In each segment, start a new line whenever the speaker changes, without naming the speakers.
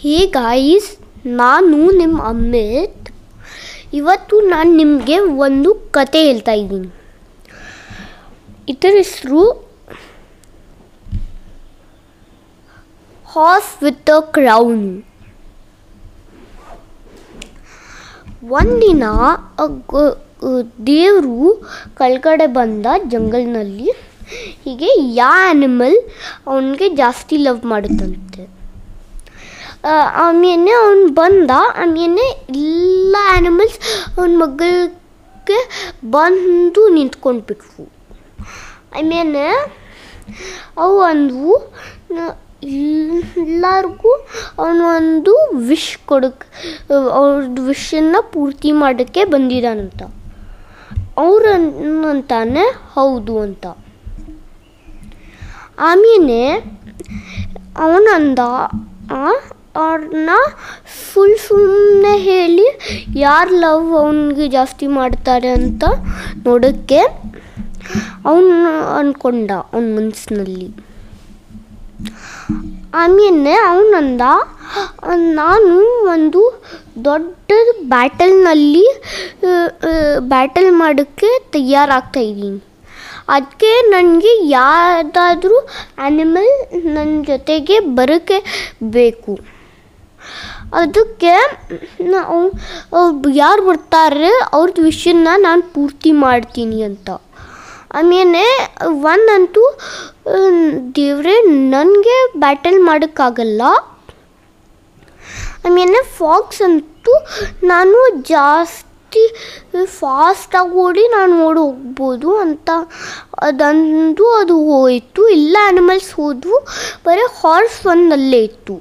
ಹೇ guys, ನಾನು ನಿಮ್ಮ ಅಮ್ಮಿತ್ ಇವತ್ತು ನಾನು ನಿಮಗೆ ಒಂದು ಕತೆ ಹೇಳ್ತಾ ಇದ್ದೀನಿ. ಇದರ ಹೆಸರು ಹಾಸ್ ವಿತ್ ಅ ಕ್ರೌನ್. ಒಂದಿನ ದೇವರು ಕೆಳಗಡೆ ಬಂದ ಜಂಗಲ್ನಲ್ಲಿ ಹೀಗೆ ಯಾ ಆ್ಯನಿಮಲ್ ಅವನಿಗೆ ಜಾಸ್ತಿ ಲವ್ ಮಾಡುತ್ತಂತೆ. ಆಮೇಲೆ ಅವನು ಬಂದ ಆಮೇಲೆ ಎಲ್ಲ ಆ್ಯನಿಮಲ್ಸ್ ಅವನ ಮಗಳಿಗೆ ಬಂದು ನಿಂತ್ಕೊಂಡ್ಬಿಟ್ವು. ಆಮೇಲೆ ಅವು ಅಂದವು ಎಲ್ಲರಿಗೂ ಅವನು ಒಂದು ವಿಶ್ ಕೊಡಕ್ಕೆ ಅವ್ರದ್ದು ವಿಶನ್ನು ಪೂರ್ತಿ ಮಾಡೋಕ್ಕೆ ಬಂದಿದ್ದಾನಂತ ಅವ್ರು ಅಂತಾನೆ ಹೌದು ಅಂತ. ಆಮೇಲೆ ಅವನಂದ ಅವ್ರನ್ನ ಫುಲ್ ಸುಮ್ಮನೆ ಹೇಳಿ, ಯಾರು ಲವ್ ಅವನಿಗೆ ಜಾಸ್ತಿ ಮಾಡ್ತಾರೆ ಅಂತ ನೋಡೋಕ್ಕೆ ಅವನು ಅಂದ್ಕೊಂಡ ಅವನ ಮನಸ್ಸಿನಲ್ಲಿ ಆಮೇಲೆ ಅವನಂದ, ನಾನು ಒಂದು ದೊಡ್ಡ ಬ್ಯಾಟಲ್ನಲ್ಲಿ ಬ್ಯಾಟಲ್ ಮಾಡೋಕ್ಕೆ ತಯಾರಾಗ್ತಾ ಇದ್ದೀನಿ. ಅದಕ್ಕೆ ನನಗೆ ಯಾವುದಾದ್ರೂ ಆ್ಯನಿಮಲ್ ನನ್ನ ಜೊತೆಗೆ ಬರೋಕ್ಕೆ ಬೇಕು. ಅದಕ್ಕೆ ನಾವು ಯಾರು ಬರ್ತಾರೆ ಅವ್ರದ್ದು ವಿಷಯನ ನಾನು ಪೂರ್ತಿ ಮಾಡ್ತೀನಿ ಅಂತ. ಆಮೇಲೆ ಒನ್ ಅಂತೂ ದೇವರೇ, ನನಗೆ ಬ್ಯಾಟಲ್ ಮಾಡೋಕ್ಕಾಗಲ್ಲ. ಆಮೇಲೆ ಫಾಕ್ಸ್ ಅಂತೂ ನಾನು ಜಾಸ್ತಿ ಫಾಸ್ಟಾಗಿ ಓಡಿ ನಾನು ಓಡಿ ಹೋಗ್ಬೋದು ಅಂತ. ಅದಂದು ಅದು ಹೋಯಿತು. ಇಲ್ಲ ಆ್ಯನಿಮಲ್ಸ್ ಹೋದ್ವು. ಬರೀ ಹಾರ್ಸ್ ಒಂದಲ್ಲೇ ಇತ್ತು.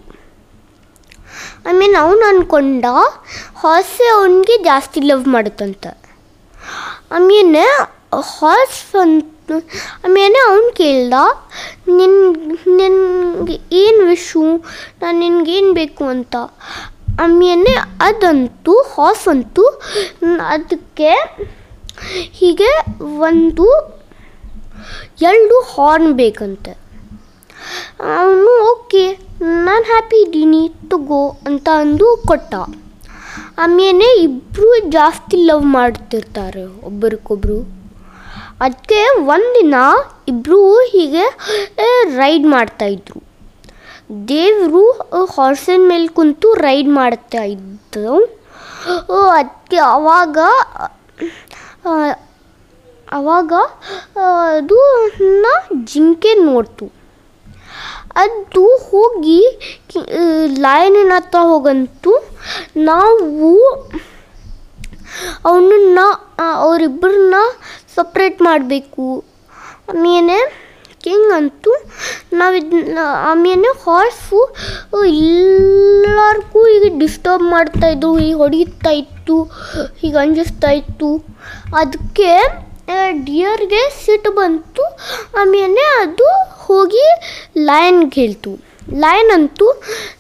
ಆಮೇಲೆ ಅವನು ಅಂದ್ಕೊಂಡ ಹಾರ್ಸೆ ಅವನಿಗೆ ಜಾಸ್ತಿ ಲವ್ ಮಾಡುತ್ತಂತ. ಆಮೇಲೆ ಹಾರ್ಸ್ ಅಂತ ಆಮೇಲೆ ಅವನು ಕೇಳ್ದ, ನಿನ್, ನಿನ್ಗೆ ಏನು ವಿಶು ನಾನು ನಿನ್ಗೇನು ಬೇಕು ಅಂತ. ಆಮೇಲೆ ಅದಂತೂ ಹಾಫ್ ಅಂತೂ ಅದಕ್ಕೆ ಹೀಗೆ ಒಂದು ಎರಡು ಹಾರ್ನ್ ಬೇಕಂತೆ. ಅವನು, ಓಕೆ, ನಾನು ಹ್ಯಾಪಿ ಇದ್ದೀನಿ, ತಗೋ, ಅಂತ ಅಂದು ಕೊಟ್ಟ. ಆಮೇಲೆ ಇಬ್ಬರು ಜಾಸ್ತಿ ಲವ್ ಮಾಡ್ತಿರ್ತಾರೆ, ಒಬ್ಬರಿಗೊಬ್ರು. ಅದಕ್ಕೆ ಒಂದಿನ ಇಬ್ಬರು ಹೀಗೆ ರೈಡ್ ಮಾಡ್ತಾಯಿದ್ರು ದೇವರು ಹಾರ್ಸಿನ ಮೇಲೆ ಕುಂತು ರೈಡ್ ಮಾಡ್ತಾ ಇದ್ದು. ಅದಕ್ಕೆ ಆವಾಗ ಆವಾಗ ಅದು ಜಿಂಕೆ ನೋಡ್ತು. ಅದು ಹೋಗಿ ಲಾಯನ್ ಹತ್ರ ಹೋಗಂತು. ನಾವು ಅವನನ್ನ ಅವರಿಬ್ಬರನ್ನ ಸಪ್ರೇಟ್ ಮಾಡಬೇಕು. ಆಮೇಲೆ ಹೆಂಗಂತೂ? ನಾವು ಆಮೇಲೆ ಹಾರ್ಸು ಎಲ್ಲರಿಗೂ ಈಗ ಡಿಸ್ಟರ್ಬ್ ಮಾಡ್ತಾಯಿದ್ದು ಈಗ ಹೊಡಿತಾ ಇತ್ತು, ಈಗ ಅಂಜಿಸ್ತಾ ಇತ್ತು. ಅದಕ್ಕೆ ಡಿಯರ್ಗೆ ಸಿಟ್ಟು ಬಂತು, ಆಮೇಲೆ ಅದು ಹೋಗಿ ಲಯನ್ಗೆ ಹೇಳ್ತು. ಲಯನ್ ಅಂತೂ,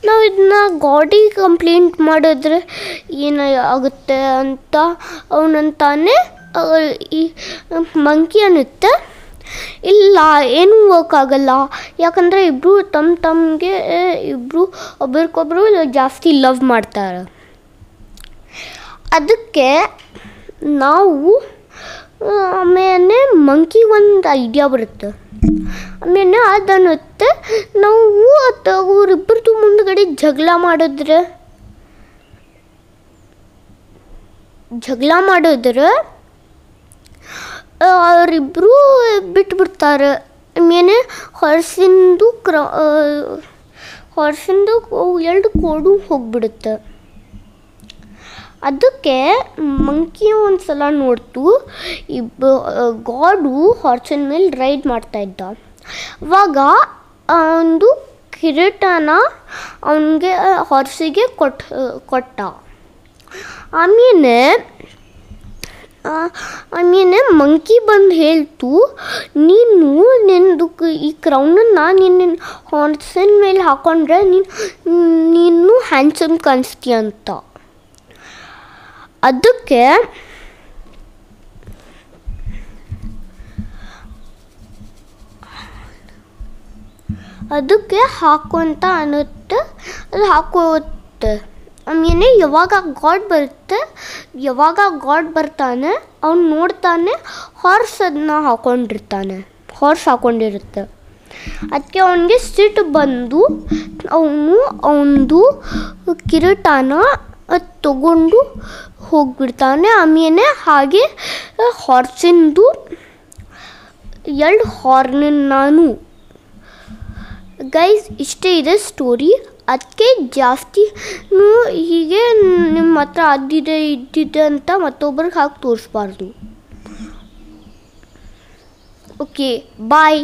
ನಾವು ಇದನ್ನ ಗಾಡಿ ಕಂಪ್ಲೇಂಟ್ ಮಾಡಿದ್ರೆ ಏನು ಆಗುತ್ತೆ ಅಂತ, ಅವನಂತಾನೆ ಈ ಮಂಕಿ ಅನ್ನುತ್ತೆ. ಇಲ್ಲ, ಏನೂ ಆಗಲ್ಲ. ಯಾಕಂದರೆ ಇಬ್ಬರು ತಮ್ಮ ತಮಗೆ ಇಬ್ಬರು ಒಬ್ರಿಗೊಬ್ರು ಜಾಸ್ತಿ ಲವ್ ಮಾಡ್ತಾರೆ. ಅದಕ್ಕೆ ನಾವು ಆಮೇಲೆ ಮಂಕಿ ಒಂದು ಐಡಿಯಾ ಬರುತ್ತೆ. ಆಮೇಲೆ ಅದನ್ನುತ್ತೆ ನಾವು ಅಥವಾ ಅವರಿಬ್ಬರದು ಮುಂದ್ಗಡೆ ಜಗಳ ಮಾಡಿದ್ರೆ ಜಗಳ ಮಾಡಿದ್ರೆ ಅವರಿಬ್ಬರು ಬಿಟ್ಬಿಡ್ತಾರೆ. ಆಮೇಲೆ ಹೊರಸಿಂದು ಕ್ರ ಹೊರಸಿಂದು ಎರಡು ಕೋಡು ಹೋಗ್ಬಿಡುತ್ತೆ. ಅದಕ್ಕೆ ಮಂಕಿ ಒಂದು ಸಲ ನೋಡ್ತು, ಇಬ್ಬ ಗಾಡು ಹಾರ್ಸನ್ ಮೇಲೆ ರೈಡ್ ಮಾಡ್ತಾ ಇದ್ದ. ಅವಾಗ ಒಂದು ಕಿರೀಟನ ಅವನಿಗೆ ಹಾರ್ಸಿಗೆ ಕೊಟ್ಟು ಕೊಟ್ಟ. ಆಮೇಲೆ ಆ, ಆಮೇಲೆ ಮಂಕಿ ಬಂದು ಹೇಳ್ತು ನೀನು ನಿನ್ನದು ಈ ಕ್ರೌನನ್ನು ನಿನ್ನ ಹಾನ್ಸನ್ ಮೇಲೆ ಹಾಕೊಂಡ್ರೆ ನೀನು ನೀನು ಹ್ಯಾಂಡ್ಸಮ್ ಕಾಣಿಸ್ತೀಯ ಅಂತ. ಅದಕ್ಕೆ ಅದಕ್ಕೆ ಹಾಕು ಅಂತ ಅನ್ನುತ್ತೆ ಅದು ಹಾಕೋತ್ತೆ. ಆಮೇಲೆ ಯಾವಾಗ ಗಾಡ್ ಬರುತ್ತೆ, ಯಾವಾಗ ಗಾಡ್ ಬರ್ತಾನೆ, ಅವ್ನು ನೋಡ್ತಾನೆ ಹಾರ್ಸ್ ಅದನ್ನ ಹಾಕೊಂಡಿರ್ತಾನೆ ಹಾರ್ಸ್ ಹಾಕೊಂಡಿರುತ್ತೆ. ಅದಕ್ಕೆ ಅವನಿಗೆ ಸಿಟ್ಟು ಬಂದು, ಅವನು ಅವನದು ಕಿರೀಟನ ತಗೊಂಡು ಹೋಗ್ಬಿಡ್ತಾನೆ. ಆಮೇಲೆ ಹಾಗೆ ಹಾರ್ಸಿಂದು ಎರಡು ಹಾರ್ನ್ ನಾನು. ಗೈಸ್ ಇಷ್ಟೇ ಇದೆ ಸ್ಟೋರಿ ಅದಕ್ಕೆ ಜಾಸ್ತಿ ಹೀಗೆ ನಿಮ್ಮ ಹತ್ರ ಅದಿದೆ ಇದ್ದಿದೆ ಅಂತ ಮತ್ತೊಬ್ರಿಗೆ ಹಾಕಿ ತೋರಿಸ್ಬಾರ್ದು. Okay bye